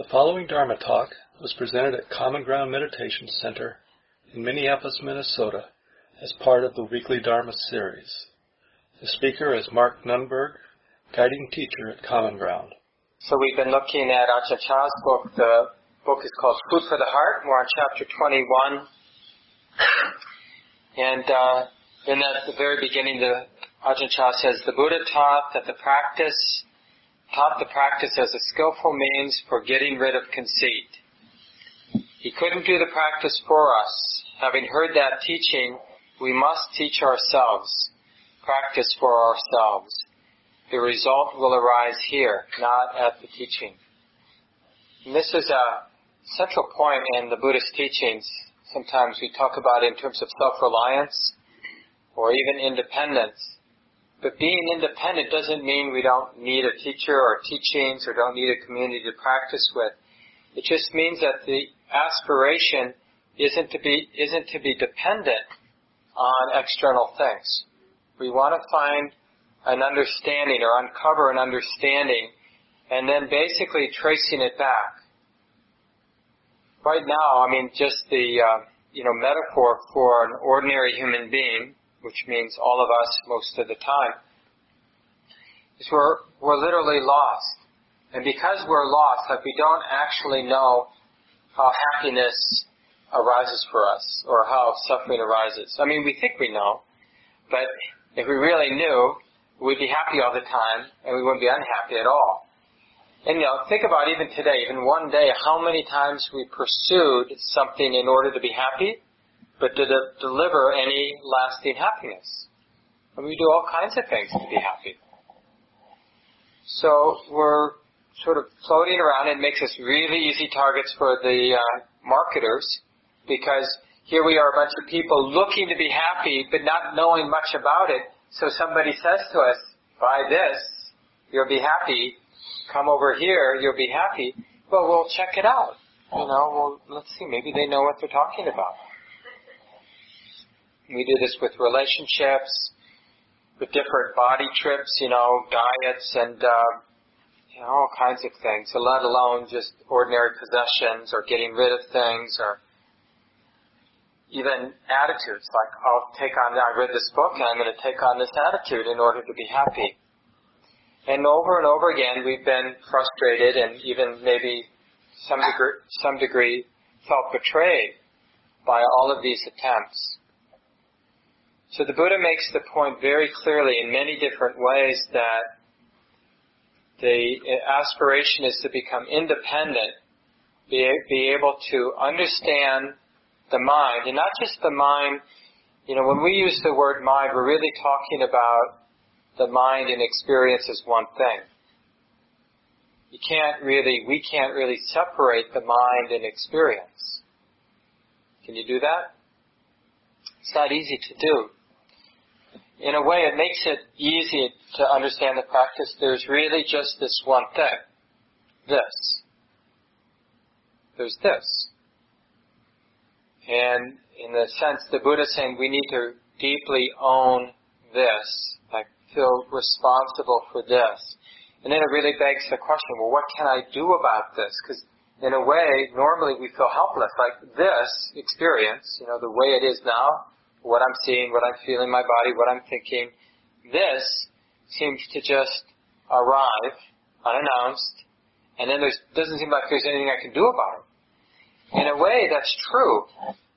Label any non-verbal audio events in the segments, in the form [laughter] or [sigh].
The following Dharma talk was presented at Common Ground Meditation Center in Minneapolis, Minnesota, as part of the weekly Dharma series. The speaker is Mark Nunberg, guiding teacher at Common Ground. So we've been looking at Ajahn Chah's book. The book is called Food for the Heart. We're on chapter 21. And uh, in at the very beginning, the Ajahn Chah says, the Buddha taught that the practice taught the practice as a skillful means for getting rid of conceit. He couldn't do the practice for us. Having heard that teaching, we must teach ourselves, practice for ourselves. The result will arise here, not at the teaching. And this is a central point in the Buddhist teachings. Sometimes we talk about it in terms of self-reliance or even independence. But being independent doesn't mean we don't need a teacher or teachings or don't need a community to practice with. It just means that the aspiration isn't to be, isn't to be dependent on external things. We want to find an understanding or uncover an understanding and then basically tracing it back. Right now, I mean, just the, uh, you know, metaphor for an ordinary human being which means all of us most of the time, is we're, we're literally lost. And because we're lost, like we don't actually know how happiness arises for us or how suffering arises. I mean, we think we know, but if we really knew, we'd be happy all the time and we wouldn't be unhappy at all. And you know, think about even today, even one day, how many times we pursued something in order to be happy but did it deliver any lasting happiness? And we do all kinds of things to be happy. So we're sort of floating around. And it makes us really easy targets for the uh, marketers because here we are a bunch of people looking to be happy but not knowing much about it. So somebody says to us, buy this, you'll be happy. Come over here, you'll be happy. Well, we'll check it out. You know, well, let's see, maybe they know what they're talking about. We do this with relationships, with different body trips, you know, diets and, uh, you know, all kinds of things, so let alone just ordinary possessions or getting rid of things or even attitudes. Like, I'll take on, I read this book and I'm going to take on this attitude in order to be happy. And over and over again, we've been frustrated and even maybe some degree, some degree felt betrayed by all of these attempts. So the Buddha makes the point very clearly in many different ways that the aspiration is to become independent, be, be able to understand the mind, and not just the mind, you know, when we use the word mind, we're really talking about the mind and experience as one thing. You can't really, we can't really separate the mind and experience. Can you do that? It's not easy to do in a way, it makes it easy to understand the practice. There's really just this one thing. This. There's this. And in the sense, the Buddha saying we need to deeply own this, like feel responsible for this. And then it really begs the question, well, what can I do about this? Because in a way, normally we feel helpless. Like this experience, you know, the way it is now, what I'm seeing, what I'm feeling in my body, what I'm thinking. This seems to just arrive unannounced, and then there doesn't seem like there's anything I can do about it. In a way, that's true,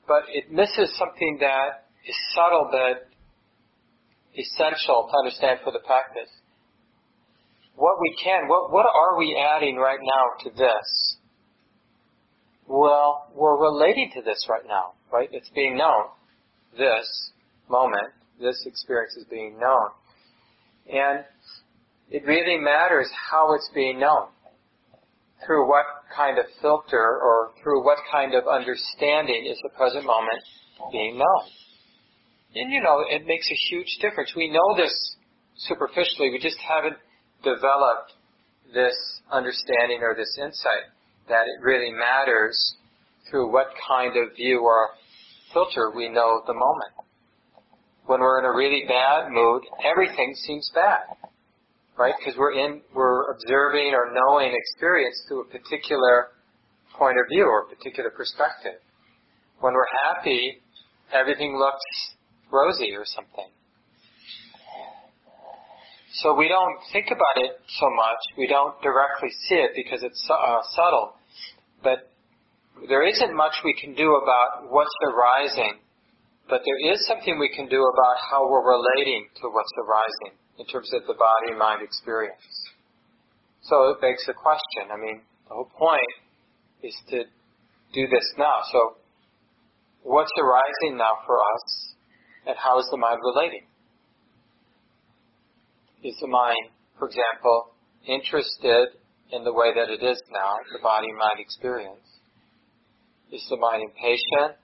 but it misses something that is subtle but essential to understand for the practice. What we can, what, what are we adding right now to this? Well, we're relating to this right now, right? It's being known this moment, this experience is being known. And it really matters how it's being known. Through what kind of filter or through what kind of understanding is the present moment being known. And you know, it makes a huge difference. We know this superficially, we just haven't developed this understanding or this insight that it really matters through what kind of view or filter, we know the moment. When we're in a really bad mood, everything seems bad. right? Because we're in, we're observing or knowing experience through a particular point of view or particular perspective. When we're happy, everything looks rosy or something. So we don't think about it so much. We don't directly see it because it's uh, subtle. But there isn't much we can do about what's arising. But there is something we can do about how we're relating to what's arising in terms of the body mind experience. So it begs the question. I mean, the whole point is to do this now. So what's arising now for us and how is the mind relating? Is the mind, for example, interested in the way that it is now, the body-mind experience? Is the mind impatient?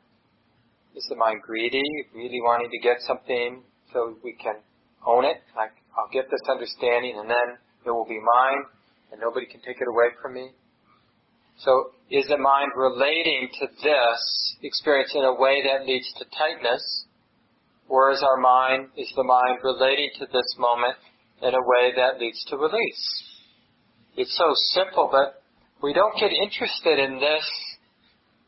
Is the mind greedy, really wanting to get something so we can own it? Like, I'll get this understanding and then it will be mine and nobody can take it away from me. So is the mind relating to this experience in a way that leads to tightness? Or is our mind, is the mind relating to this moment in a way that leads to release. It's so simple, but we don't get interested in this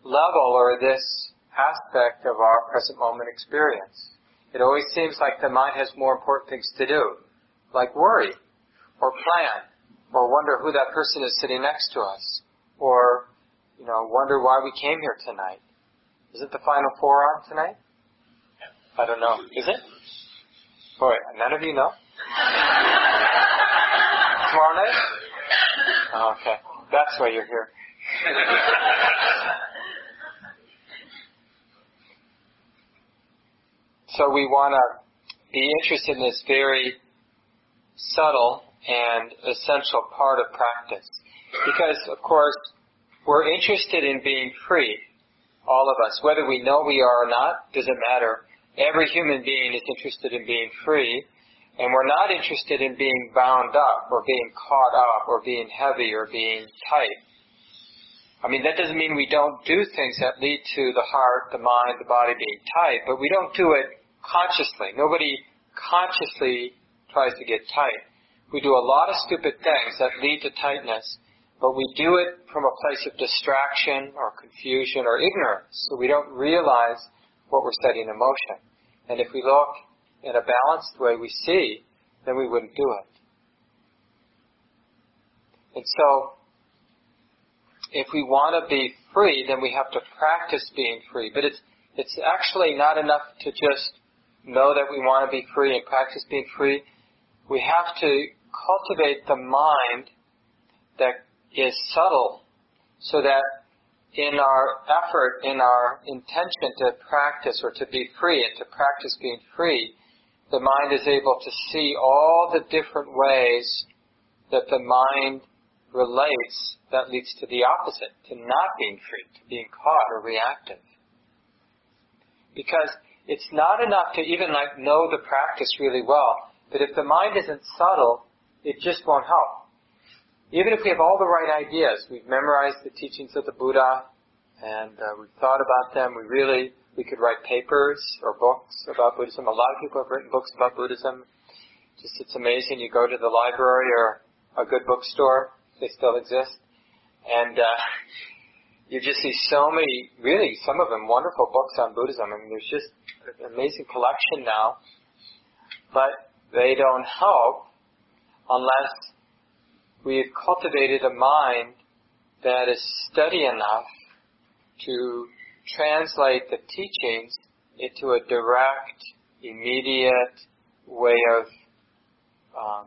level or this aspect of our present moment experience. It always seems like the mind has more important things to do, like worry, or plan, or wonder who that person is sitting next to us, or, you know, wonder why we came here tonight. Is it the final four on tonight? I don't know. Is it? Boy, none of you know? Tomorrow night? Oh, okay. That's why you're here. [laughs] so we want to be interested in this very subtle and essential part of practice. Because, of course, we're interested in being free, all of us. Whether we know we are or not, doesn't matter. Every human being is interested in being free, and we're not interested in being bound up or being caught up or being heavy or being tight. I mean, that doesn't mean we don't do things that lead to the heart, the mind, the body being tight, but we don't do it consciously. Nobody consciously tries to get tight. We do a lot of stupid things that lead to tightness, but we do it from a place of distraction or confusion or ignorance, so we don't realize what we're setting in motion. And if we look in a balanced way we see, then we wouldn't do it. And so, if we want to be free, then we have to practice being free. But it's, it's actually not enough to just know that we want to be free and practice being free. We have to cultivate the mind that is subtle so that in our effort, in our intention to practice or to be free and to practice being free, the mind is able to see all the different ways that the mind relates that leads to the opposite, to not being free, to being caught or reactive. Because it's not enough to even like know the practice really well, but if the mind isn't subtle, it just won't help. Even if we have all the right ideas, we've memorized the teachings of the Buddha, and uh, we've thought about them, we really we could write papers or books about Buddhism. A lot of people have written books about Buddhism. Just it's amazing. You go to the library or a good bookstore, they still exist, and uh, [laughs] you just see so many, really, some of them wonderful books on Buddhism. I mean, there's just an amazing collection now, but they don't help unless we've cultivated a mind that is steady enough to translate the teachings into a direct, immediate way of um,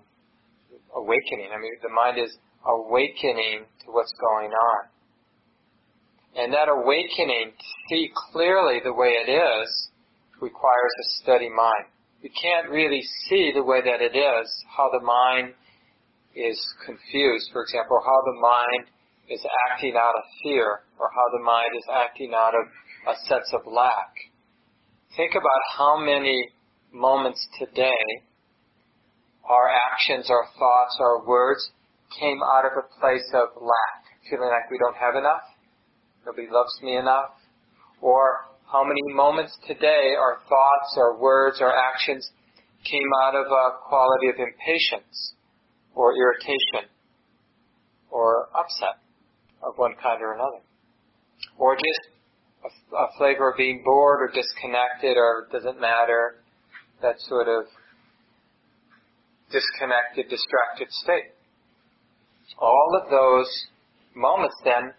awakening. I mean, the mind is awakening to what's going on. And that awakening to see clearly the way it is requires a steady mind. You can't really see the way that it is, how the mind is confused, for example, how the mind is acting out of fear or how the mind is acting out of a sense of lack. Think about how many moments today our actions, our thoughts, our words came out of a place of lack, feeling like we don't have enough, nobody loves me enough, or how many moments today our thoughts, our words, our actions came out of a quality of impatience or irritation or upset of one kind or another. Or just a, a flavor of being bored or disconnected or doesn't matter, that sort of disconnected, distracted state. All of those moments then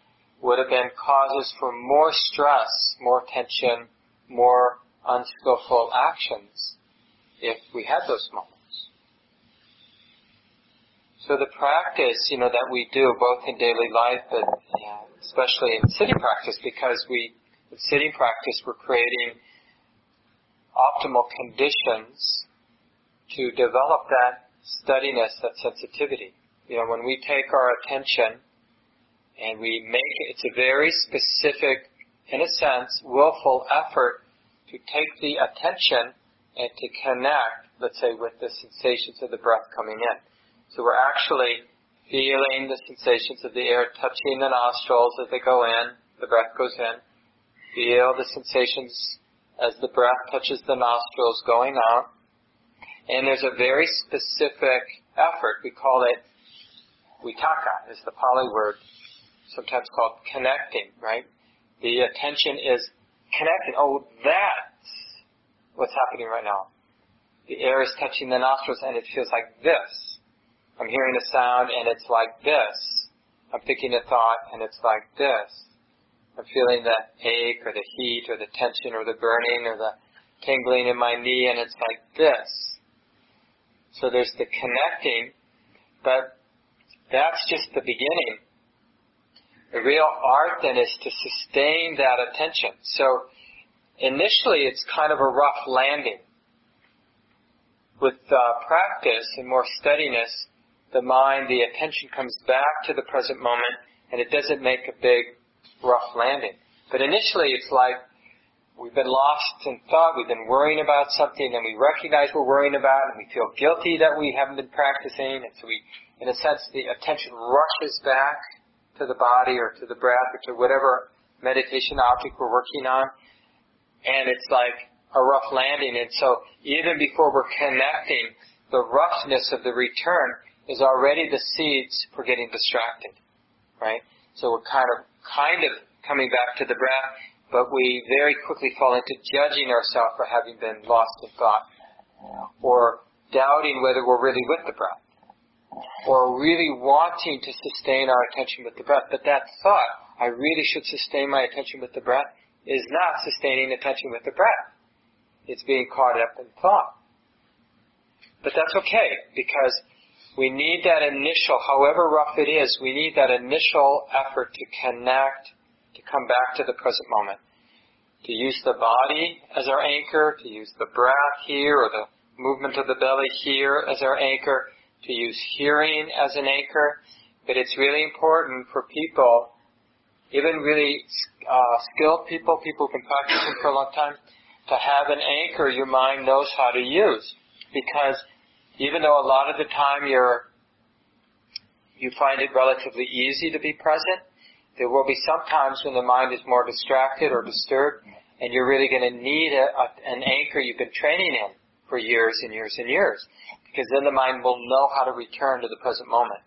would have been causes for more stress, more tension, more unskillful actions if we had those moments. So the practice, you know, that we do both in daily life, but especially in sitting practice, because we, in sitting practice, we're creating optimal conditions to develop that steadiness, that sensitivity. You know, when we take our attention and we make it, it's a very specific, in a sense, willful effort to take the attention and to connect, let's say, with the sensations of the breath coming in. So we're actually feeling the sensations of the air touching the nostrils as they go in, the breath goes in. Feel the sensations as the breath touches the nostrils going out. And there's a very specific effort. We call it vitakka, is the Pali word, sometimes called connecting, right? The attention is connecting. Oh, that's what's happening right now. The air is touching the nostrils and it feels like this. I'm hearing a sound and it's like this. I'm thinking a thought and it's like this. I'm feeling the ache or the heat or the tension or the burning or the tingling in my knee and it's like this. So there's the connecting, but that's just the beginning. The real art then is to sustain that attention. So initially it's kind of a rough landing. With uh, practice and more steadiness, the mind, the attention comes back to the present moment and it doesn't make a big rough landing. But initially it's like we've been lost in thought, we've been worrying about something and we recognize we're worrying about and we feel guilty that we haven't been practicing and so we, in a sense, the attention rushes back to the body or to the breath or to whatever meditation object we're working on. And it's like a rough landing. And so even before we're connecting, the roughness of the return is already the seeds for getting distracted, right? So we're kind of, kind of coming back to the breath, but we very quickly fall into judging ourselves for having been lost in thought, or doubting whether we're really with the breath, or really wanting to sustain our attention with the breath. But that thought, I really should sustain my attention with the breath, is not sustaining attention with the breath. It's being caught up in thought. But that's okay, because we need that initial, however rough it is, we need that initial effort to connect, to come back to the present moment. To use the body as our anchor, to use the breath here or the movement of the belly here as our anchor, to use hearing as an anchor. But it's really important for people, even really uh, skilled people, people who've been practicing for a long time, to have an anchor your mind knows how to use. Because even though a lot of the time you're, you find it relatively easy to be present, there will be some times when the mind is more distracted or disturbed, and you're really going to need a, a, an anchor you've been training in for years and years and years. Because then the mind will know how to return to the present moment.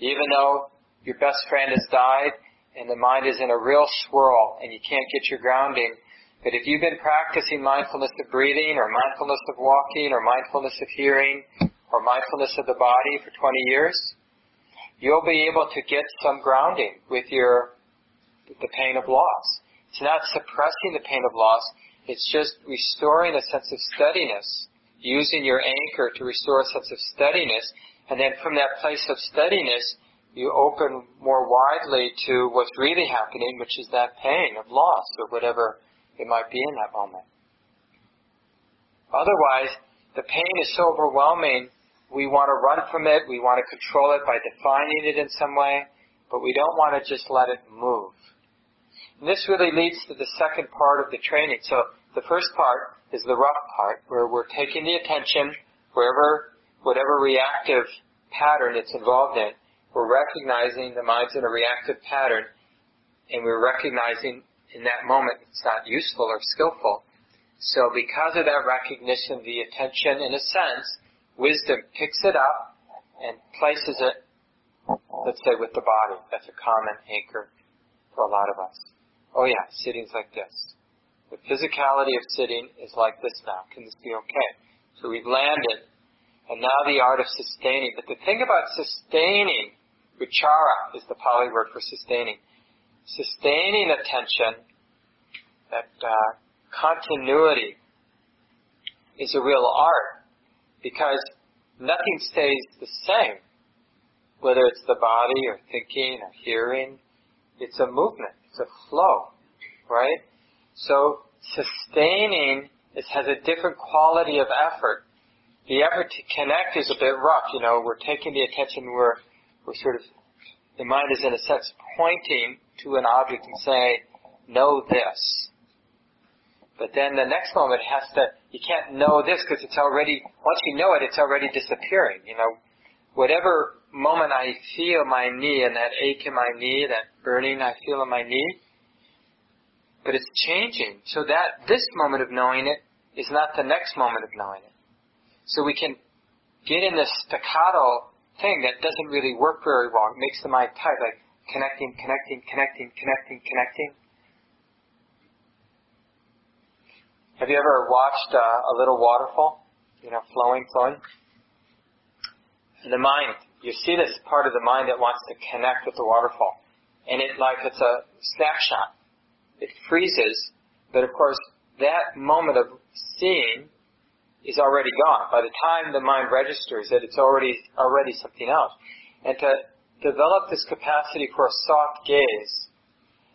Even though your best friend has died and the mind is in a real swirl and you can't get your grounding, but if you've been practicing mindfulness of breathing or mindfulness of walking or mindfulness of hearing or mindfulness of the body for 20 years, you'll be able to get some grounding with your, the pain of loss. It's not suppressing the pain of loss, it's just restoring a sense of steadiness, using your anchor to restore a sense of steadiness, and then from that place of steadiness, you open more widely to what's really happening, which is that pain of loss or whatever it might be in that moment. Otherwise, the pain is so overwhelming, we want to run from it, we want to control it by defining it in some way, but we don't want to just let it move. And this really leads to the second part of the training. So the first part is the rough part, where we're taking the attention wherever, whatever reactive pattern it's involved in, we're recognizing the mind's in a reactive pattern, and we're recognizing in that moment it's not useful or skillful. So because of that recognition, the attention, in a sense, wisdom picks it up and places it, let's say, with the body. That's a common anchor for a lot of us. Oh yeah, sitting's like this. The physicality of sitting is like this now. Can this be okay? So we've landed, and now the art of sustaining. But the thing about sustaining, vichara is the Pali word for sustaining. Sustaining attention, that uh, continuity, is a real art because nothing stays the same. Whether it's the body or thinking or hearing, it's a movement, it's a flow, right? So sustaining is, has a different quality of effort. The effort to connect is a bit rough, you know, we're taking the attention, we're, we're sort of, the mind is in a sense pointing to an object and saying, know this. But then the next moment has to, you can't know this because it's already, once you know it, it's already disappearing. You know, whatever moment I feel my knee and that ache in my knee, that burning I feel in my knee, but it's changing. So that this moment of knowing it is not the next moment of knowing it. So we can get in this staccato thing that doesn't really work very well. It makes the mind tight, like connecting, connecting, connecting, connecting, connecting. Have you ever watched uh, a little waterfall? You know, flowing, flowing? The mind, you see this part of the mind that wants to connect with the waterfall. And it like it's a snapshot. It freezes, but of course that moment of seeing is already gone. By the time the mind registers it, it's already already something else. And to develop this capacity for a soft gaze.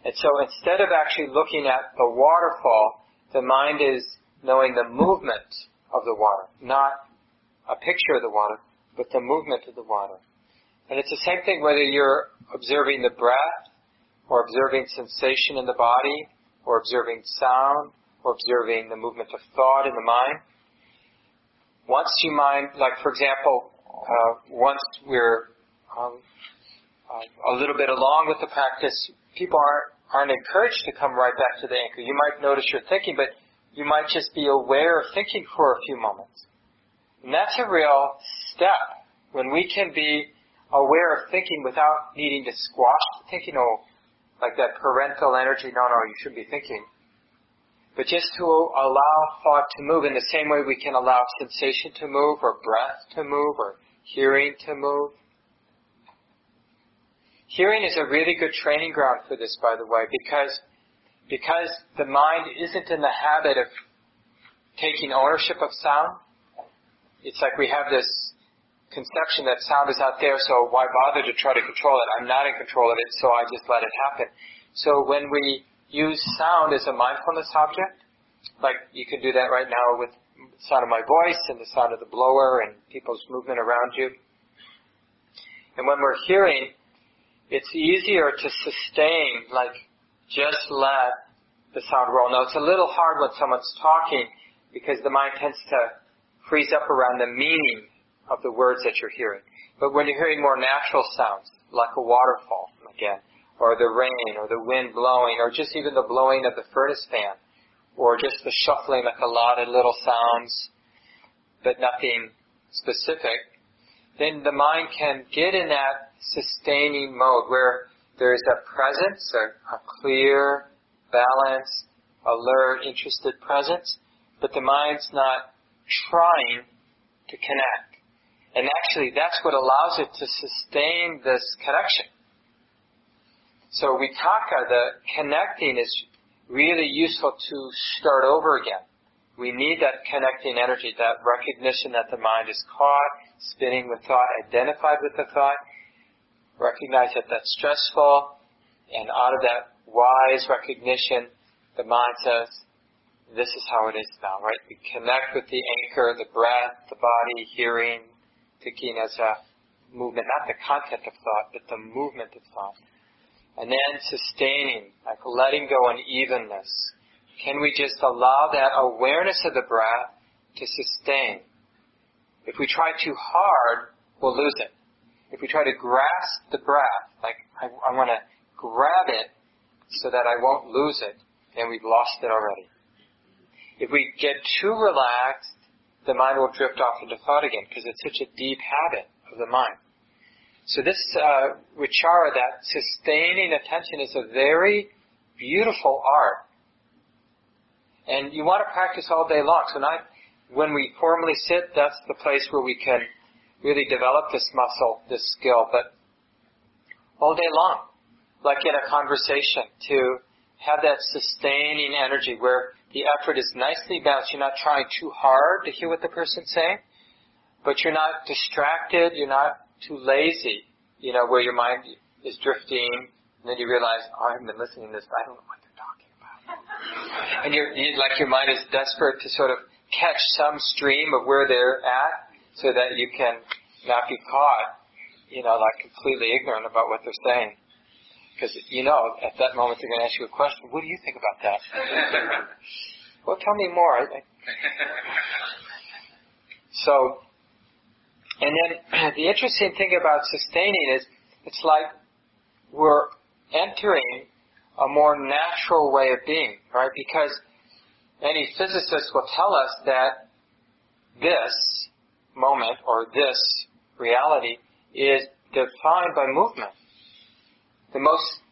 And so instead of actually looking at the waterfall, the mind is knowing the movement of the water, not a picture of the water, but the movement of the water. And it's the same thing whether you're observing the breath, or observing sensation in the body, or observing sound, or observing the movement of thought in the mind. Once you mind, like for example, uh, once we're um, uh, a little bit along with the practice, people aren't aren't encouraged to come right back to the anchor. You might notice you're thinking, but you might just be aware of thinking for a few moments. And that's a real step when we can be aware of thinking without needing to squash the thinking, oh, like that parental energy, no, no, you should be thinking. But just to allow thought to move in the same way we can allow sensation to move, or breath to move, or hearing to move. Hearing is a really good training ground for this, by the way, because because the mind isn't in the habit of taking ownership of sound. It's like we have this conception that sound is out there, so why bother to try to control it? I'm not in control of it, so I just let it happen. So when we use sound as a mindfulness object, like you can do that right now with the sound of my voice and the sound of the blower and people's movement around you. And when we're hearing, it's easier to sustain, like just let the sound roll. Now it's a little hard when someone's talking because the mind tends to freeze up around the meaning of the words that you're hearing. But when you're hearing more natural sounds, like a waterfall, again, or the rain, or the wind blowing, or just even the blowing of the furnace fan, or just the shuffling, like a lot of little sounds, but nothing specific, then the mind can get in that sustaining mode where there is a presence, a, a clear, balanced, alert, interested presence, but the mind's not trying to connect. And actually, that's what allows it to sustain this connection. So vitakka, the connecting, is really useful to start over again. We need that connecting energy, that recognition that the mind is caught, spinning with thought, identified with the thought, recognize that that's stressful, and out of that wise recognition, the mind says, this is how it is now, right? We connect with the anchor, the breath, the body, hearing, thinking as a movement, not the content of thought, but the movement of thought. And then sustaining, like letting go in evenness. Can we just allow that awareness of the breath to sustain? If we try too hard, we'll lose it. If we try to grasp the breath, like I, I want to grab it so that I won't lose it, then we've lost it already. If we get too relaxed, the mind will drift off into thought again because it's such a deep habit of the mind. So this uh, vichara, that sustaining attention, is a very beautiful art. And you want to practice all day long. So not when we formally sit, that's the place where we can really develop this muscle, this skill, but all day long, like in a conversation, to have that sustaining energy where the effort is nicely balanced. You're not trying too hard to hear what the person's saying, but you're not distracted, you're not too lazy, you know, where your mind is drifting, and then you realize, oh, I haven't been listening to this, but I don't know what they're talking about. [laughs] and you're, you, like your mind is desperate to sort of catch some stream of where they're at, so that you can not be caught, you know, like completely ignorant about what they're saying. Because you know, at that moment they're going to ask you a question. What do you think about that? [laughs] well, tell me more. so, and then [clears throat] the interesting thing about sustaining is it's like we're entering a more natural way of being, right? Because any physicist will tell us that this moment or this reality is defined by movement the most,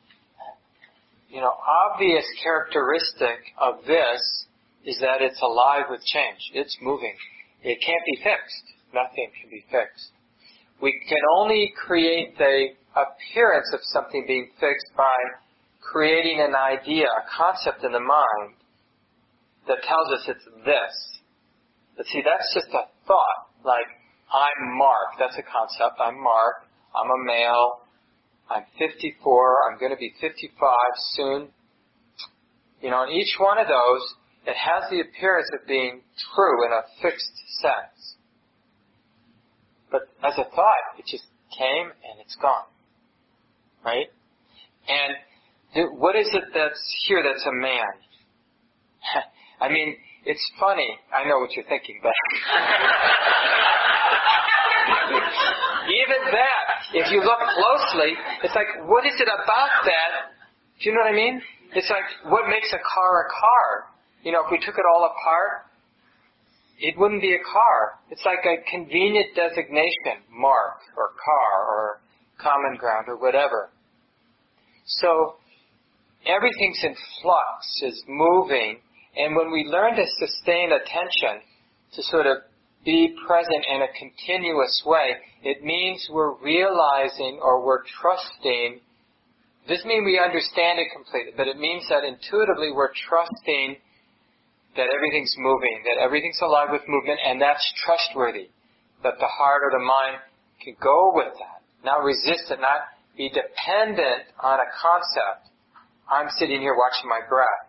you know, obvious characteristic of this is that it's alive with change. It's moving. It can't be fixed. Nothing can be fixed. We can only create the appearance of something being fixed by creating an idea, a concept in the mind that tells us it's this. But see, that's just a thought. Like, I'm Mark. That's a concept. I'm Mark. I'm a male. I'm 54, I'm going to be 55 soon. You know, and each one of those, it has the appearance of being true in a fixed sense. But as a thought, it just came and it's gone. Right? And what is it that's here that's a man? [laughs] I mean, it's funny. I know what you're thinking, but [laughs] even that, if you look closely, it's like, what is it about that? Do you know what I mean? It's like, what makes a car a car? You know, if we took it all apart, it wouldn't be a car. It's like a convenient designation, mark, or car, or common ground, or whatever. So, everything's in flux, is moving, and when we learn to sustain attention, to sort of be present in a continuous way, it means we're realizing or we're trusting. This doesn't mean we understand it completely, but it means that intuitively we're trusting that everything's moving, that everything's alive with movement, and that's trustworthy. That the heart or the mind can go with that, not resist it, not be dependent on a concept. I'm sitting here watching my breath.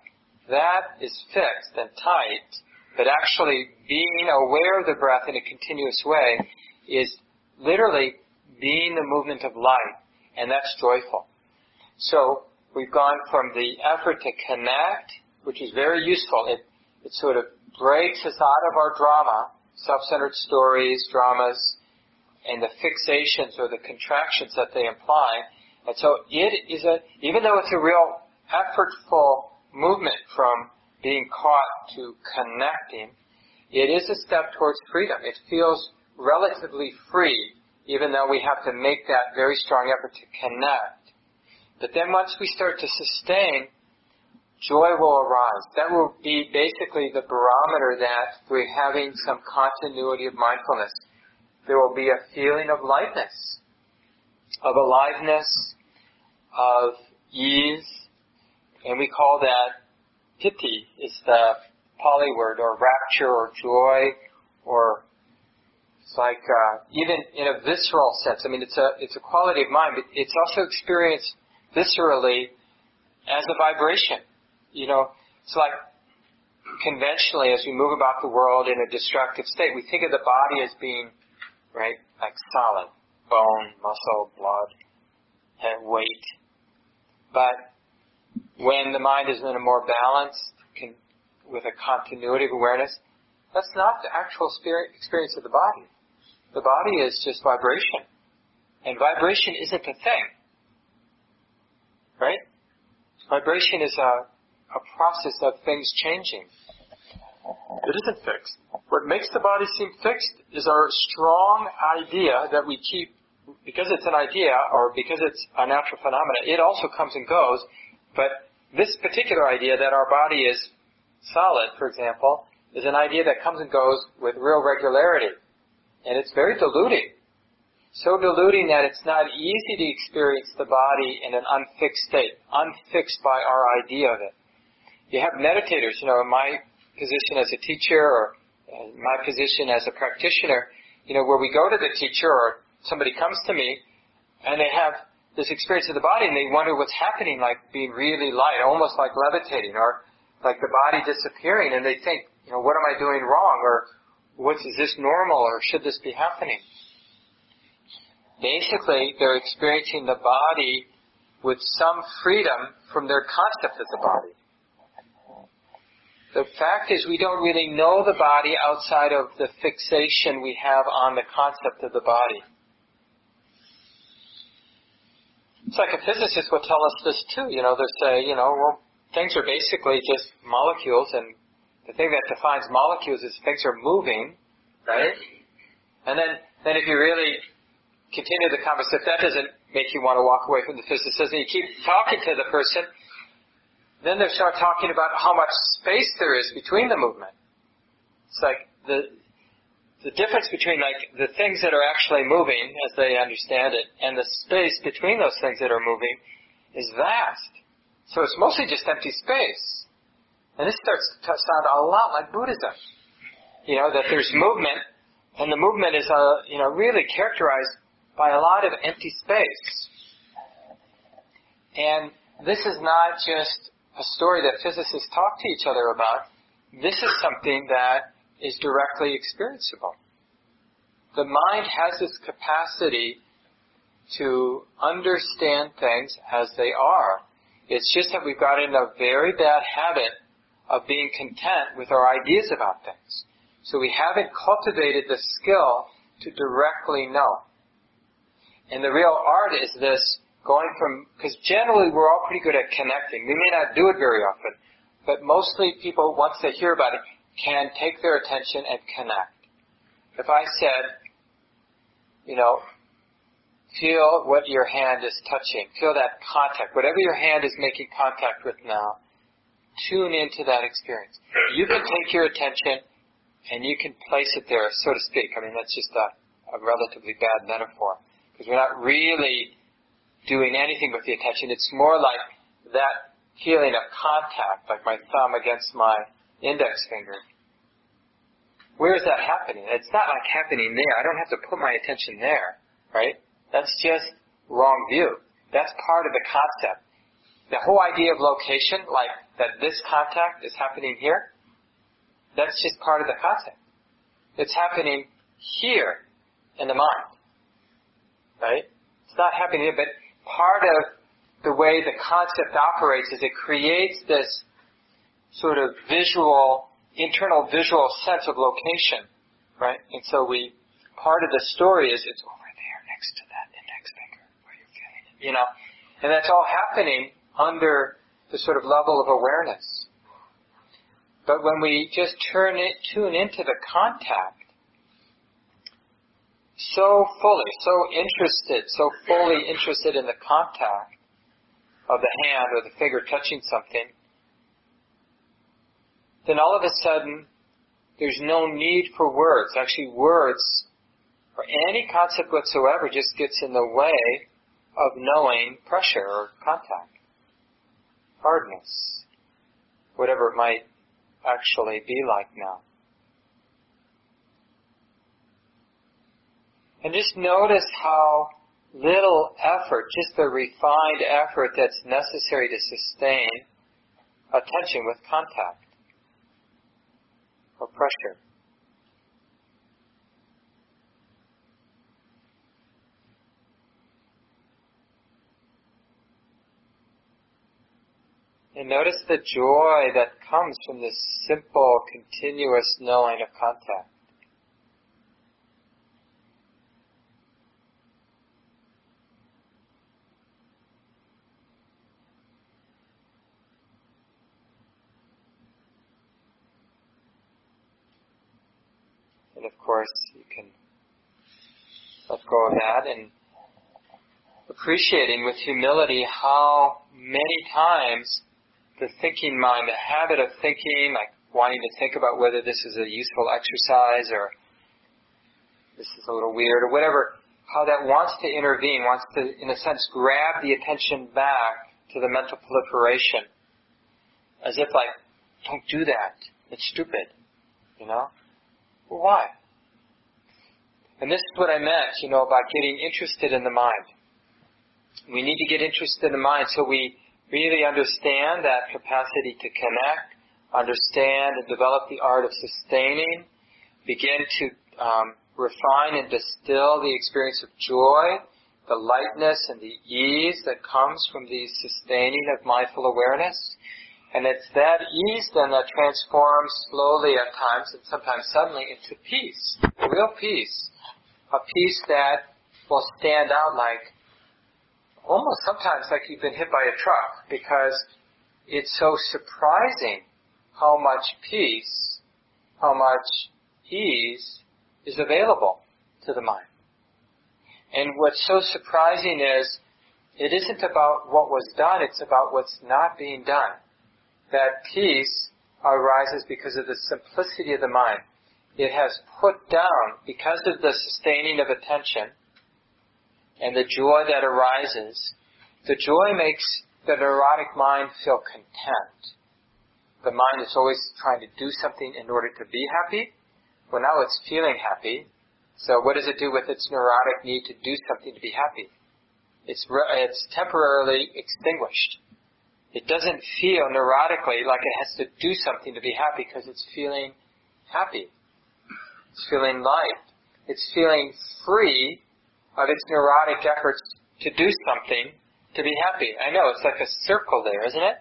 That is fixed and tight, but actually being aware of the breath in a continuous way is literally being the movement of light, and that's joyful. So we've gone from the effort to connect, which is very useful. It, it sort of breaks us out of our drama, self-centered stories, dramas, and the fixations or the contractions that they imply. And so it is a, even though it's a real effortful movement from being caught to connecting, it is a step towards freedom. It feels relatively free, even though we have to make that very strong effort to connect. But then once we start to sustain, joy will arise. That will be basically the barometer that we're having some continuity of mindfulness. There will be a feeling of lightness, of aliveness, of ease, and we call that piti is the Pali word, or rapture, or joy, or it's like uh, even in a visceral sense. I mean, it's a it's a quality of mind, but it's also experienced viscerally as a vibration. You know, it's like conventionally as we move about the world in a destructive state, we think of the body as being right, like solid, bone, muscle, blood, and weight. But when the mind is in a more balanced, con- with a continuity of awareness, that's not the actual experience of the body. The body is just vibration. And vibration isn't a thing. Right? Vibration is a, a process of things changing. It isn't fixed. What makes the body seem fixed is our strong idea that we keep, because it's an idea or because it's a natural phenomenon, it also comes and goes. But this particular idea that our body is solid, for example, is an idea that comes and goes with real regularity. And it's very deluding. So deluding that it's not easy to experience the body in an unfixed state, unfixed by our idea of it. You have meditators, you know, in my position as a teacher or my position as a practitioner, you know, where we go to the teacher or somebody comes to me and they have this experience of the body and they wonder what's happening, like being really light, almost like levitating or like the body disappearing and they think, you know, what am I doing wrong or what is this normal or should this be happening? Basically, they're experiencing the body with some freedom from their concept of the body. The fact is we don't really know the body outside of the fixation we have on the concept of the body. Physicist will tell us this too. You know, they'll say, you know, well, things are basically just molecules, and the thing that defines molecules is things are moving, right? And then, then if you really continue the conversation, that doesn't make you want to walk away from the physicist, and you keep talking to the person, then they start talking about how much space there is between the movement. It's like the the difference between like the things that are actually moving as they understand it and the space between those things that are moving is vast. So it's mostly just empty space. And this starts to sound a lot like Buddhism. You know, that there's movement, and the movement is, uh, you know, really characterized by a lot of empty space. And this is not just a story that physicists talk to each other about. This is something that is directly experienceable. The mind has this capacity to understand things as they are. It's just that we've got in a very bad habit of being content with our ideas about things. So we haven't cultivated the skill to directly know. And the real art is this going from, because generally we're all pretty good at connecting. We may not do it very often, but mostly people, once they hear about it, can take their attention and connect. If I said, you know, feel what your hand is touching, feel that contact, whatever your hand is making contact with now, tune into that experience. You can take your attention and you can place it there, so to speak. I mean, that's just a, a relatively bad metaphor because we're not really doing anything with the attention. It's more like that feeling of contact, like my thumb against my index finger. Where is that happening? It's not like happening there. I don't have to put my attention there, right? That's just wrong view. That's part of the concept. The whole idea of location, like that this contact is happening here, that's just part of the concept. It's happening here in the mind, right? It's not happening here, but part of the way the concept operates is it creates this sort of visual, internal visual sense of location, right? And so we, part of the story is it's over there next to that index finger where you're feeling it, you know? And that's all happening under the sort of level of awareness. But when we just turn it, tune into the contact, so fully, so interested, so fully interested in the contact of the hand or the finger touching something, then all of a sudden there's no need for words. Actually, words or any concept whatsoever just gets in the way of knowing pressure or contact, hardness, whatever it might actually be like now. And just notice how little effort, just the refined effort that's necessary to sustain attention with contact or pressure. And notice the joy that comes from this simple, continuous knowing of contact. Then of course you can let go of that and appreciating with humility how many times the thinking mind, the habit of thinking, like wanting to think about whether this is a useful exercise or this is a little weird or whatever, how that wants to intervene, wants to, in a sense, grab the attention back to the mental proliferation. As if like, don't do that. It's stupid. You know? Well, why? And this is what I meant, you know, about getting interested in the mind. We need to get interested in the mind so we really understand that capacity to connect, understand and develop the art of sustaining, begin to um, refine and distill the experience of joy, the lightness and the ease that comes from the sustaining of mindful awareness. And it's that ease then that transforms slowly at times and sometimes suddenly into peace, real peace. A peace that will stand out like, almost sometimes like you've been hit by a truck because it's so surprising how much peace, how much ease is available to the mind. And what's so surprising is it isn't about what was done, it's about what's not being done. That peace arises because of the simplicity of the mind. It has put down, because of the sustaining of attention and the joy that arises, the joy makes the neurotic mind feel content. The mind is always trying to do something in order to be happy, well, now it's feeling happy. So what does it do with its neurotic need to do something to be happy? It's, re- it's temporarily extinguished. It doesn't feel neurotically like it has to do something to be happy because it's feeling happy. It's feeling light. It's feeling free of its neurotic efforts to do something to be happy. I know, it's like a circle there, isn't it?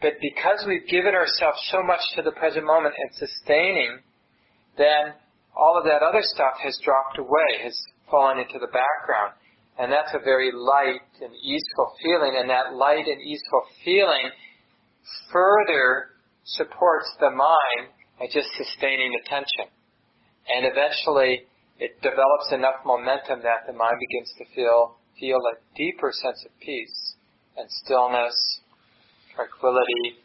But because we've given ourselves so much to the present moment and sustaining then all of that other stuff has dropped away, has fallen into the background. And that's a very light and easeful feeling, and that light and easeful feeling further supports the mind by just sustaining attention. And eventually it develops enough momentum that the mind begins to feel feel a deeper sense of peace and stillness, tranquility.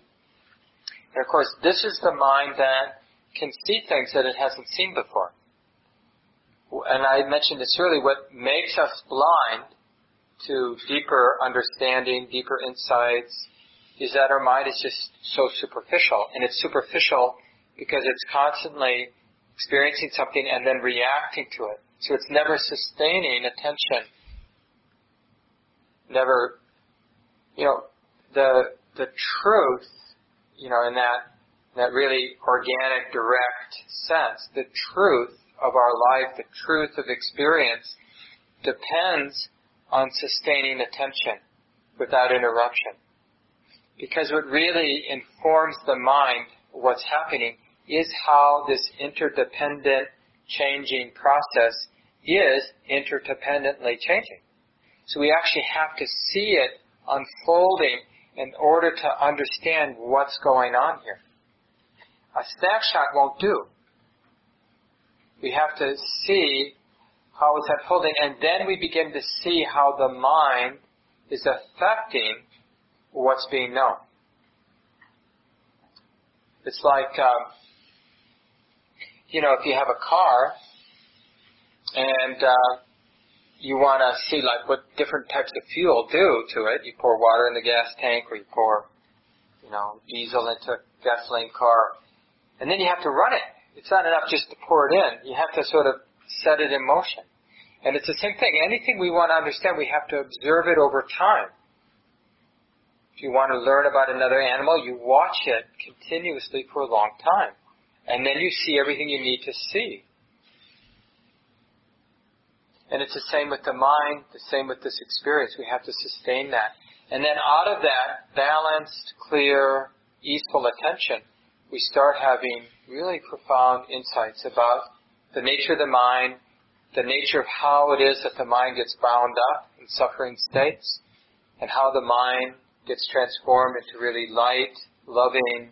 And of course, this is the mind that can see things that it hasn't seen before. And I mentioned this earlier, what makes us blind to deeper understanding, deeper insights, is that our mind is just so superficial. And it's superficial because it's constantly experiencing something and then reacting to it. So it's never sustaining attention. Never, you know, the, the truth, you know, in that that really organic, direct sense, the truth of our life, the truth of experience, depends on sustaining attention without interruption. Because what really informs the mind what's happening is how this interdependent changing process is interdependently changing. So we actually have to see it unfolding in order to understand what's going on here a snapshot won't do. We have to see how it's unfolding, and then we begin to see how the mind is affecting what's being known. It's like, um, you know, if you have a car and uh, you want to see like what different types of fuel do to it, you pour water in the gas tank or you pour, you know, diesel into a gasoline car and then you have to run it. It's not enough just to pour it in. You have to sort of set it in motion. And it's the same thing. Anything we want to understand, we have to observe it over time. If you want to learn about another animal, you watch it continuously for a long time. And then you see everything you need to see. And it's the same with the mind, the same with this experience. We have to sustain that. And then out of that balanced, clear, easeful attention, we start having really profound insights about the nature of the mind, the nature of how it is that the mind gets bound up in suffering states, and how the mind gets transformed into really light, loving,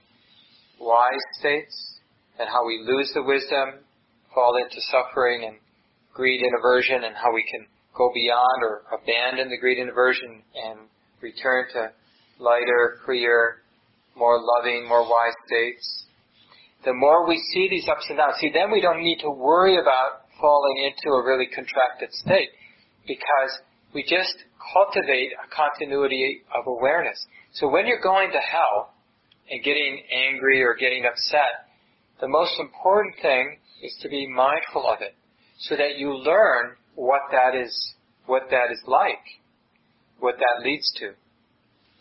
wise states, and how we lose the wisdom, fall into suffering and greed and aversion and how we can go beyond or abandon the greed and aversion and return to lighter, clear, more loving, more wise states. The more we see these ups and downs, see, then we don't need to worry about falling into a really contracted state because we just cultivate a continuity of awareness. So when you're going to hell and getting angry or getting upset, the most important thing is to be mindful of it so that you learn what that is, what that is like, what that leads to.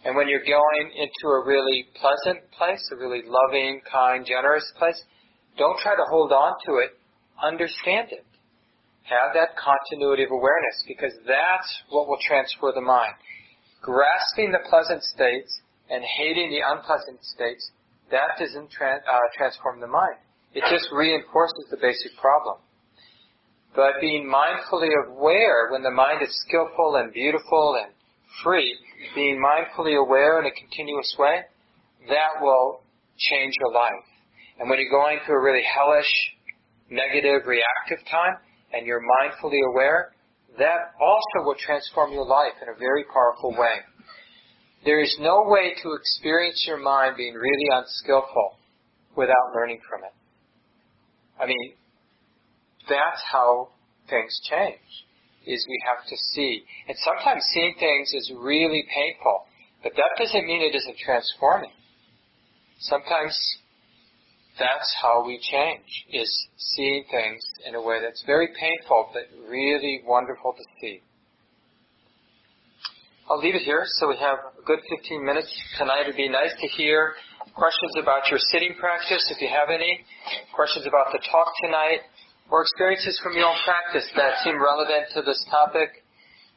And when you're going into a really pleasant place, a really loving, kind, generous place, don't try to hold on to it. Understand it. Have that continuity of awareness because that's what will transfer the mind. Grasping the pleasant states and hating the unpleasant states, that doesn't uh, transform the mind. It just reinforces the basic problem. But being mindfully aware when the mind is skillful and beautiful and free, being mindfully aware in a continuous way, that will change your life. And when you're going through a really hellish, negative, reactive time, and you're mindfully aware, that also will transform your life in a very powerful way. There is no way to experience your mind being really unskillful without learning from it. I mean, that's how things change, is we have to see. And sometimes seeing things is really painful, but that doesn't mean it isn't transforming. Sometimes that's how we change, is seeing things in a way that's very painful, but really wonderful to see. I'll leave it here so we have a good 15 minutes tonight. It'd be nice to hear questions about your sitting practice, if you have any, questions about the talk tonight, or experiences from your own practice that seem relevant to this topic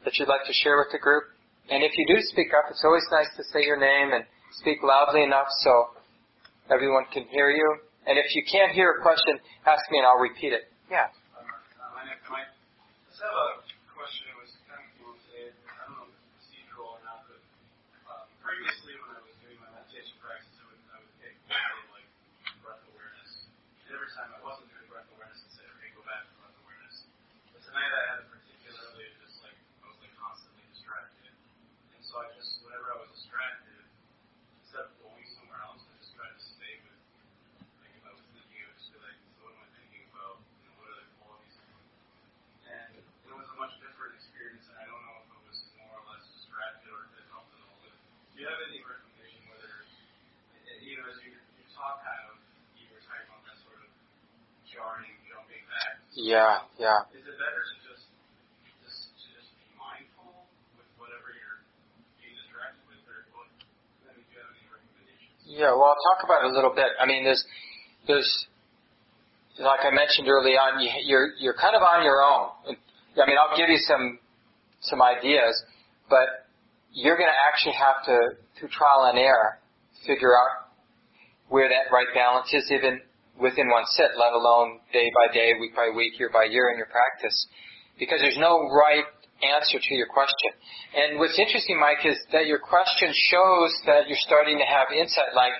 that you'd like to share with the group. And if you do speak up, it's always nice to say your name and speak loudly enough so everyone can hear you. And if you can't hear a question, ask me and I'll repeat it. Yeah. Yeah, yeah. Is it better to just, just, just be mindful with whatever you're being distracted with, or what? do you have any recommendations? Yeah, well, I'll talk about it a little bit. I mean, there's, there's, like I mentioned early on, you're you're kind of on your own. I mean, I'll give you some some ideas, but you're going to actually have to, through trial and error, figure out where that right balance is, even within one sit, let alone day by day, week by week, year by year in your practice. Because there's no right answer to your question. And what's interesting, Mike, is that your question shows that you're starting to have insight, like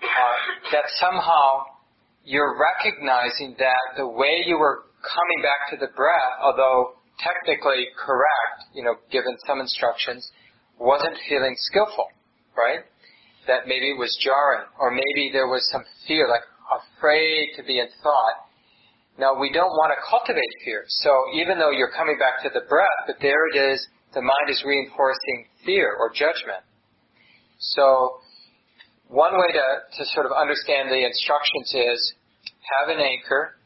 uh, that somehow you're recognizing that the way you were coming back to the breath, although technically correct, you know, given some instructions, wasn't feeling skillful, right? That maybe it was jarring, or maybe there was some fear, like, afraid to be in thought. Now, we don't want to cultivate fear. So even though you're coming back to the breath, but there it is, the mind is reinforcing fear or judgment. So one way to, to sort of understand the instructions is have an anchor,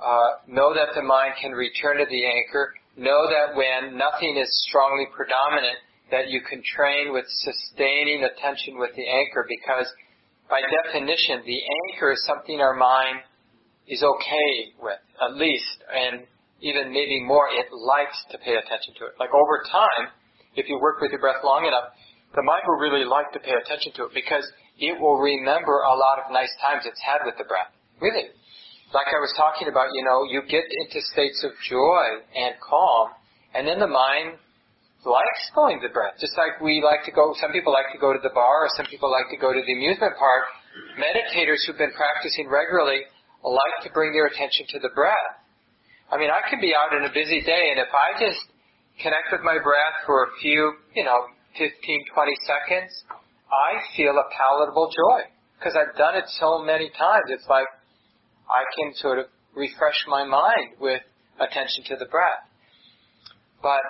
uh, know that the mind can return to the anchor, know that when nothing is strongly predominant, that you can train with sustaining attention with the anchor because by definition, the anchor is something our mind is okay with, at least, and even maybe more, it likes to pay attention to it. Like over time, if you work with your breath long enough, the mind will really like to pay attention to it because it will remember a lot of nice times it's had with the breath. Really. Like I was talking about, you know, you get into states of joy and calm, and then the mind likes going to the breath. Just like we like to go, some people like to go to the bar, or some people like to go to the amusement park. Meditators who've been practicing regularly like to bring their attention to the breath. I mean, I could be out in a busy day, and if I just connect with my breath for a few, you know, 15, 20 seconds, I feel a palatable joy because I've done it so many times. It's like I can sort of refresh my mind with attention to the breath. But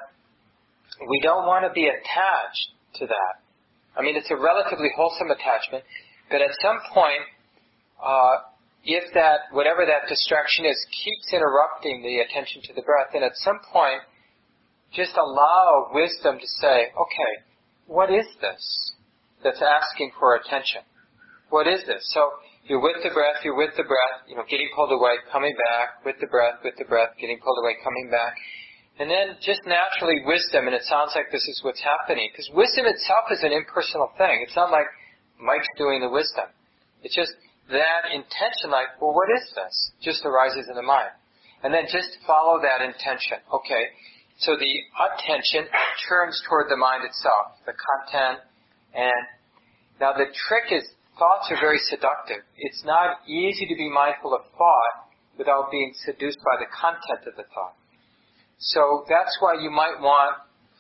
we don't want to be attached to that. I mean, it's a relatively wholesome attachment, but at some point, uh, if that, whatever that distraction is, keeps interrupting the attention to the breath, then at some point, just allow wisdom to say, okay, what is this that's asking for attention? What is this? So you're with the breath, you're with the breath, you know, getting pulled away, coming back, with the breath, with the breath, getting pulled away, coming back. And then just naturally wisdom, and it sounds like this is what's happening. Because wisdom itself is an impersonal thing. It's not like Mike's doing the wisdom. It's just that intention, like, well, what is this? Just arises in the mind. And then just follow that intention. Okay. So the attention turns toward the mind itself, the content. And now the trick is thoughts are very seductive. It's not easy to be mindful of thought without being seduced by the content of the thought. So that's why you might want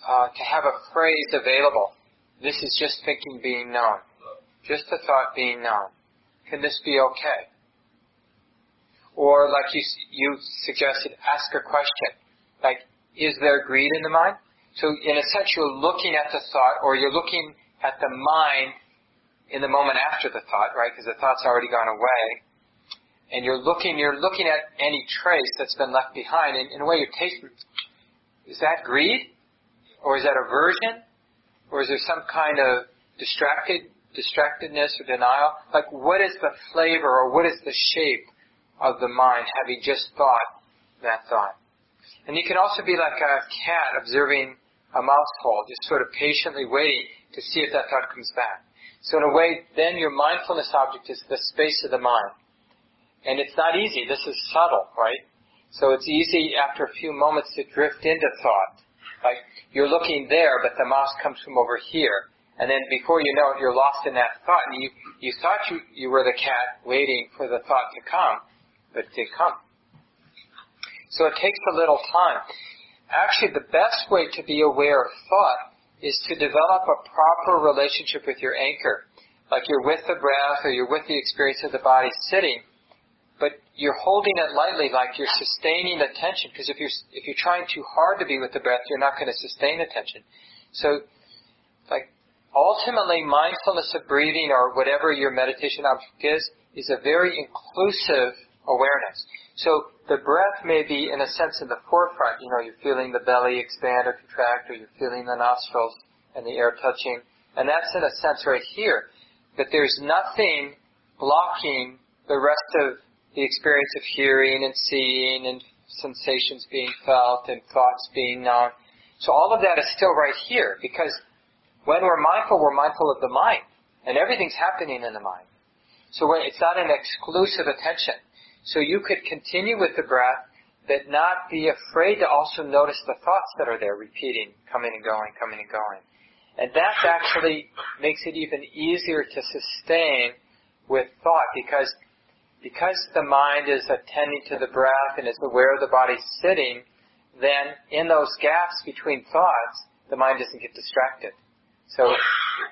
uh, to have a phrase available. This is just thinking being known. Just the thought being known. Can this be okay? Or like you, you suggested, ask a question. Like, is there greed in the mind? So in a sense, you're looking at the thought, or you're looking at the mind in the moment after the thought, right? Because the thought's already gone away. And you're looking, you're looking at any trace that's been left behind. And in a way, you're tasting, is that greed? Or is that aversion? Or is there some kind of distracted, distractedness or denial? Like, what is the flavor or what is the shape of the mind having just thought that thought? And you can also be like a cat observing a mouse hole, just sort of patiently waiting to see if that thought comes back. So in a way, then your mindfulness object is the space of the mind. And it's not easy. This is subtle, right? So it's easy after a few moments to drift into thought. Like you're looking there, but the mouse comes from over here. And then before you know it, you're lost in that thought. And you, you thought you, you were the cat waiting for the thought to come, but it didn't come. So it takes a little time. Actually, the best way to be aware of thought is to develop a proper relationship with your anchor. Like you're with the breath or you're with the experience of the body sitting, but you're holding it lightly like you're sustaining attention because if you're, if you're trying too hard to be with the breath, you're not going to sustain attention. So, like, ultimately mindfulness of breathing or whatever your meditation object is, is a very inclusive awareness. So the breath may be, in a sense, in the forefront. You know, you're feeling the belly expand or contract, or you're feeling the nostrils and the air touching, and that's in a sense right here. But there's nothing blocking the rest of the experience of hearing and seeing and sensations being felt and thoughts being known. So all of that is still right here because when we're mindful, we're mindful of the mind, and everything's happening in the mind. So it's not an exclusive attention. So you could continue with the breath, but not be afraid to also notice the thoughts that are there repeating, coming and going, coming and going. And that actually makes it even easier to sustain with thought because because the mind is attending to the breath and is aware of the body sitting, then in those gaps between thoughts, the mind doesn't get distracted. So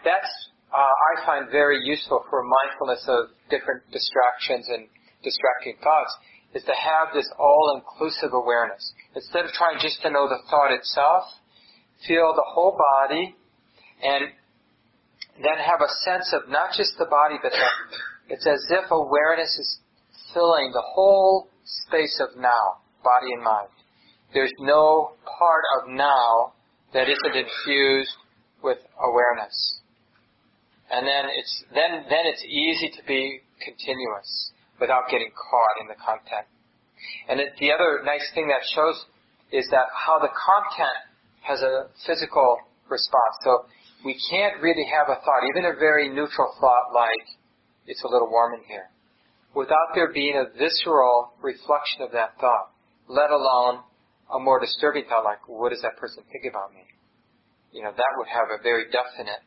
that's uh, I find very useful for mindfulness of different distractions and distracting thoughts is to have this all-inclusive awareness. Instead of trying just to know the thought itself, feel the whole body and then have a sense of not just the body, but the, it's as if awareness is filling the whole space of now, body and mind. There's no part of now that isn't infused with awareness. And then it's then then it's easy to be continuous without getting caught in the content. And it, the other nice thing that shows is that how the content has a physical response. So we can't really have a thought, even a very neutral thought like, it's a little warm in here, without there being a visceral reflection of that thought, let alone a more disturbing thought like, what does that person think about me? You know, that would have a very definite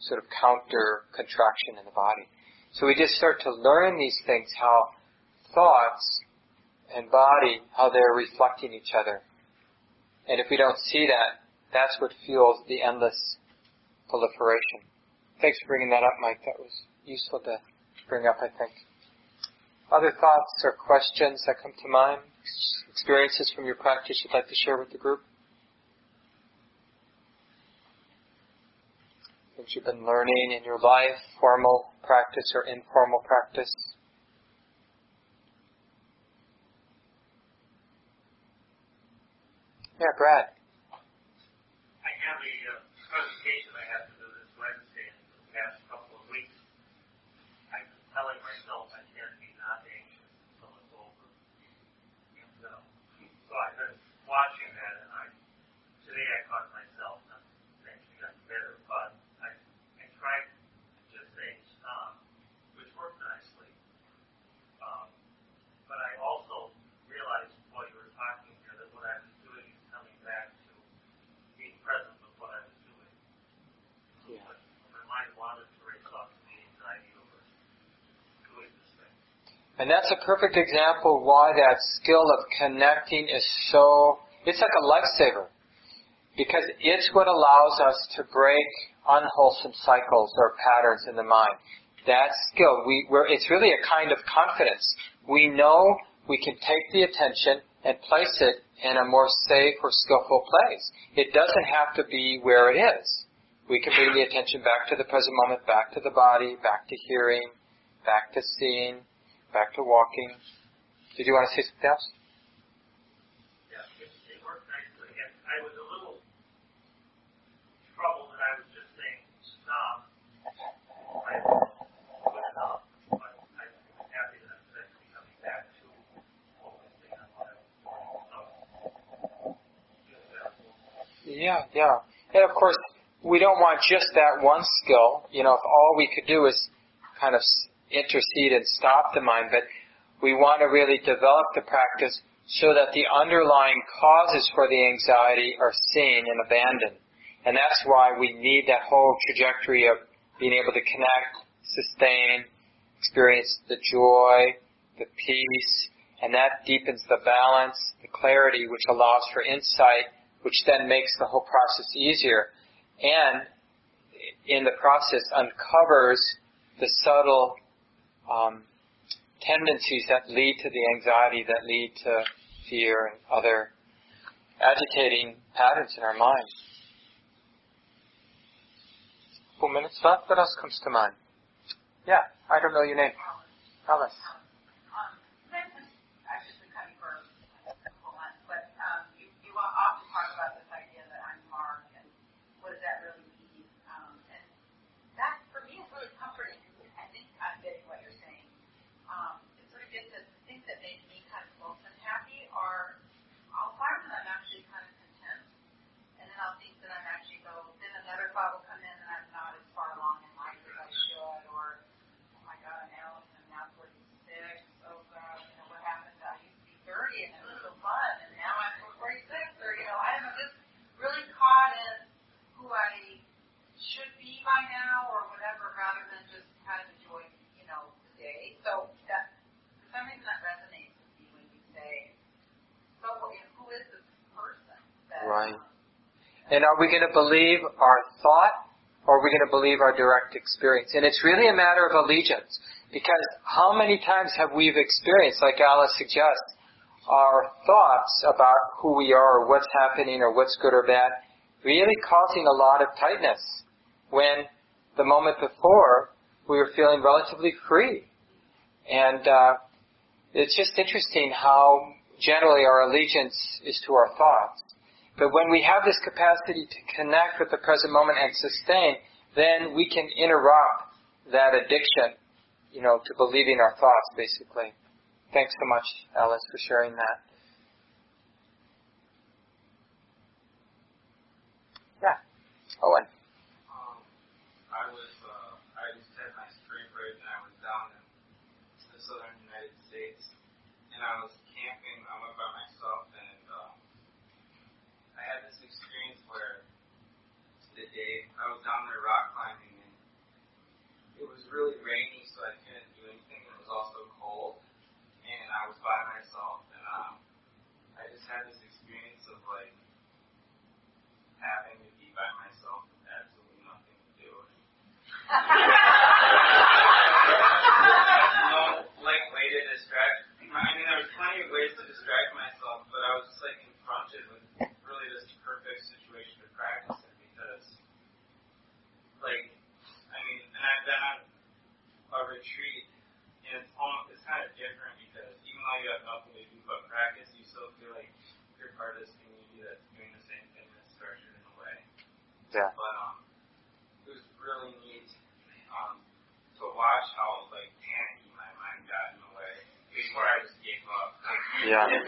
sort of counter contraction in the body. So we just start to learn these things, how thoughts and body, how they're reflecting each other. And if we don't see that, that's what fuels the endless proliferation. Thanks for bringing that up, Mike. That was useful to bring up, I think. Other thoughts or questions that come to mind? Experiences from your practice you'd like to share with the group? Things you've been learning in your life, formal practice or informal practice? Yeah, Brad. I have a uh, presentation I have to do this Wednesday in the past couple of weeks. I've been telling myself I can't be not anxious until it's over. And, uh, so I've been watching that and I, today I caught myself, not actually got better, but I, I tried to just say stop, which worked nicely. Um, but I also realized while you were talking here that what I was doing is coming back to being present with what I was doing. Yeah. But my mind wandered to race off to the anxiety over doing this thing. And that's a perfect example why that skill of connecting is so, it's like a lifesaver. Because it's what allows us to break unwholesome cycles or patterns in the mind. That skill, we, we're, it's really a kind of confidence. We know we can take the attention and place it in a more safe or skillful place. It doesn't have to be where it is. We can bring the attention back to the present moment, back to the body, back to hearing, back to seeing, back to walking. Did you want to say something else? Yeah, it, it worked nicely. And I was a little troubled that I was just saying stop. I would stop, but I'm happy that I'm coming back to focusing on what I was doing. So, just that. Yeah, yeah. And of course, we don't want just that one skill. You know, if all we could do is kind of intercede and stop the mind, but we want to really develop the practice so that the underlying causes for the anxiety are seen and abandoned. And that's why we need that whole trajectory of being able to connect, sustain, experience the joy, the peace, and that deepens the balance, the clarity, which allows for insight, which then makes the whole process easier. And in the process uncovers the subtle um, tendencies that lead to the anxiety, that lead to fear and other agitating patterns in our mind. Couple minutes left. What else comes to mind? Yeah, I don't know your name. Alice. Um, I've just been coming for a couple months, but um, you, you often talk about this idea that I'm Mark and what does that really mean? Um, and that, for me, is really comforting. I think I'm getting what you're saying. Um, it sort of gets at the things that make me kind of close and happy are, I'll find that I'm actually kind of content, and then I'll think that I'm actually go, then another thought will come in and I'm not as far along in life as I should, or oh my God, I'm Alice, I'm now 46. Oh God, you know what happened? I used to be 30 and it was so fun, and now I'm 46. Or you know, I'm just really caught in who I should be by now, or whatever, rather than just kind of enjoy, you know, the day. So that for some reason that resonates with me when you say, so you know, who is this person? That, And are we going to believe our thought or are we going to believe our direct experience? And it's really a matter of allegiance. Because how many times have we experienced, like Alice suggests, our thoughts about who we are or what's happening or what's good or bad really causing a lot of tightness when the moment before we were feeling relatively free. And uh, it's just interesting how generally our allegiance is to our thoughts. But when we have this capacity to connect with the present moment and sustain, then we can interrupt that addiction, you know, to believing our thoughts, basically. Thanks so much, Alice, for sharing that. Yeah. Owen. Um, I was, uh, I just had my spring break and I was down in the southern United States and I was camping, I went by myself and, um, I had this experience where the day I was down there rock climbing and it was really rainy so I couldn't do anything it was also cold and I was by myself, and um, I just had this experience of like having to be by myself with absolutely nothing to do. [laughs] no like way to distract. I mean, there was plenty of ways to distract myself, but I was just like confronted with really this perfect situation to practice in because, like, I mean, and I've been on a retreat, and it's almost it's kind of different because even though you have nothing to do but practice, you still feel like you're part of this community that's doing the same thing that's structured in a way. Yeah. But um, it was really neat um, to watch how like panicky my mind got in the way before I just gave up. Like, Yeah. [laughs] there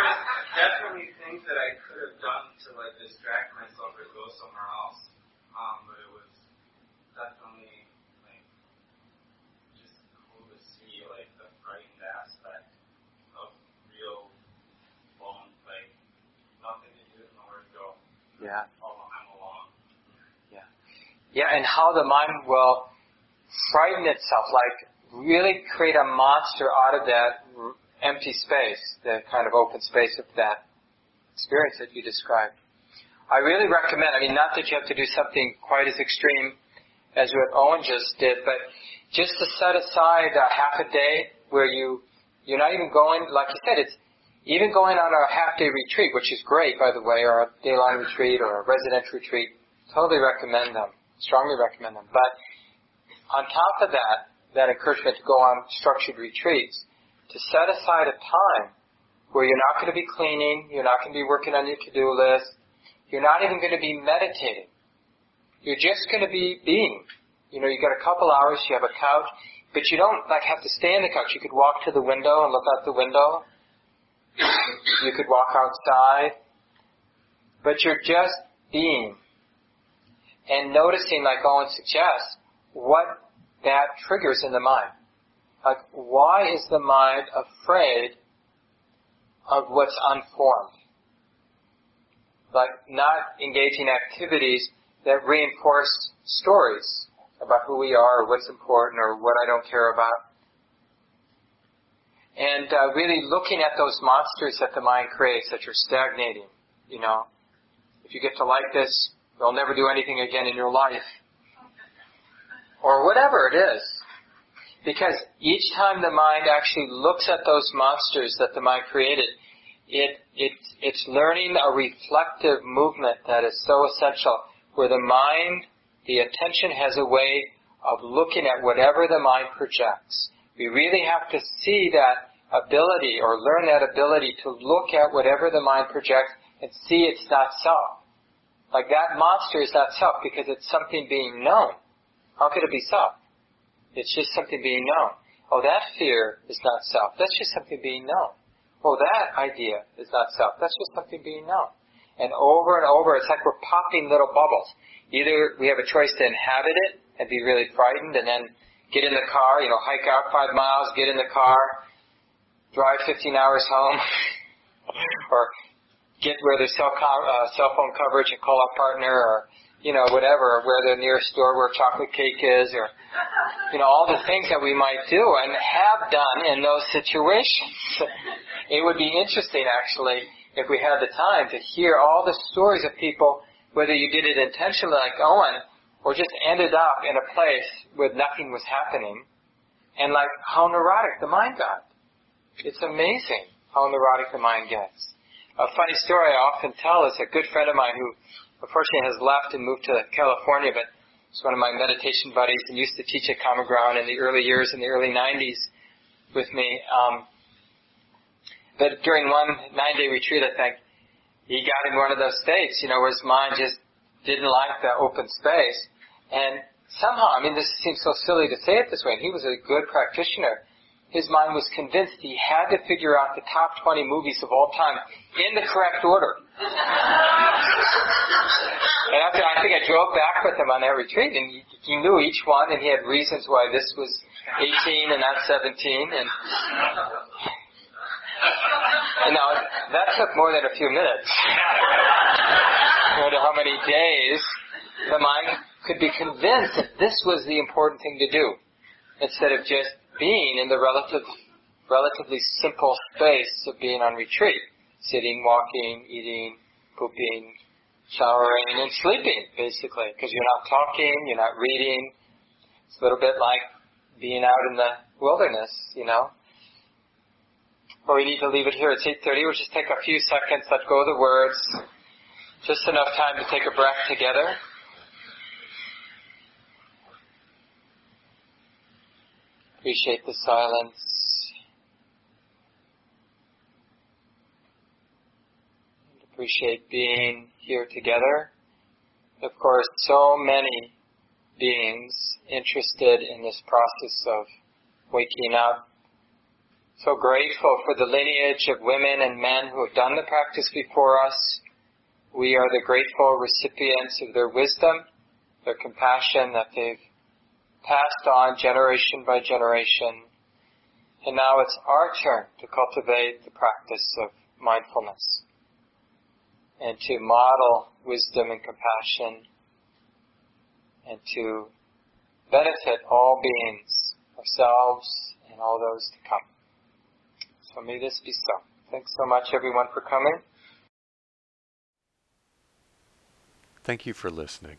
was definitely things that I could have done to like distract myself or go somewhere else. Um, but it was definitely like just cool to see like the frightened aspect of real alone, like nothing to do, nowhere to Yeah. Alone. Yeah, and how the mind will frighten itself, like really create a monster out of that empty space, the kind of open space of that experience that you described. I really recommend, I mean, not that you have to do something quite as extreme as what Owen just did, but just to set aside a half a day where you, you're not even going, like you said, it's even going on a half day retreat, which is great, by the way, or a day long retreat or a residential retreat, totally recommend them strongly recommend them. But on top of that, that encouragement to go on structured retreats, to set aside a time where you're not going to be cleaning, you're not going to be working on your to-do list, you're not even going to be meditating. You're just going to be being. You know, you got a couple hours, you have a couch, but you don't like have to stay on the couch. You could walk to the window and look out the window. You could walk outside. But you're just being and noticing, like Owen suggests, what that triggers in the mind. Like, why is the mind afraid of what's unformed? Like, not engaging activities that reinforce stories about who we are, or what's important, or what I don't care about. And uh, really looking at those monsters that the mind creates that you're stagnating, you know. If you get to like this, You'll never do anything again in your life. Or whatever it is. Because each time the mind actually looks at those monsters that the mind created, it, it, it's learning a reflective movement that is so essential, where the mind, the attention has a way of looking at whatever the mind projects. We really have to see that ability or learn that ability to look at whatever the mind projects and see it's not self. Like that monster is not self because it's something being known. How could it be self? It's just something being known. Oh, that fear is not self. That's just something being known. Oh, that idea is not self. That's just something being known. And over and over, it's like we're popping little bubbles. Either we have a choice to inhabit it and be really frightened and then get in the car, you know, hike out five miles, get in the car, drive 15 hours home, [laughs] or get where there's cell, com- uh, cell phone coverage and call a partner or, you know, whatever, where the nearest store where chocolate cake is or, you know, all the things that we might do and have done in those situations. [laughs] it would be interesting actually if we had the time to hear all the stories of people, whether you did it intentionally like Owen or just ended up in a place where nothing was happening and like how neurotic the mind got. It's amazing how neurotic the mind gets. A funny story I often tell is a good friend of mine who unfortunately has left and moved to California, but is one of my meditation buddies and used to teach at Common Ground in the early years, in the early 90s with me. Um, but during one nine-day retreat, I think, he got in one of those states, you know, where his mind just didn't like the open space. And somehow, I mean, this seems so silly to say it this way, and he was a good practitioner his mind was convinced he had to figure out the top 20 movies of all time in the correct order. and after, I think I drove back with him on that retreat, and he, he knew each one, and he had reasons why this was 18 and not 17, and you know, that took more than a few minutes. I wonder how many days the mind could be convinced that this was the important thing to do, instead of just being in the relative relatively simple space of being on retreat. Sitting, walking, eating, pooping, showering, and sleeping, basically. Because you're not talking, you're not reading. It's a little bit like being out in the wilderness, you know. But we need to leave it here. It's 8.30. We'll just take a few seconds, let go of the words. Just enough time to take a breath together. Appreciate the silence. Appreciate being here together. Of course, so many beings interested in this process of waking up. So grateful for the lineage of women and men who have done the practice before us. We are the grateful recipients of their wisdom, their compassion that they've passed on generation by generation. And now it's our turn to cultivate the practice of mindfulness and to model wisdom and compassion and to benefit all beings, ourselves and all those to come. So may this be so. Thanks so much everyone for coming. Thank you for listening.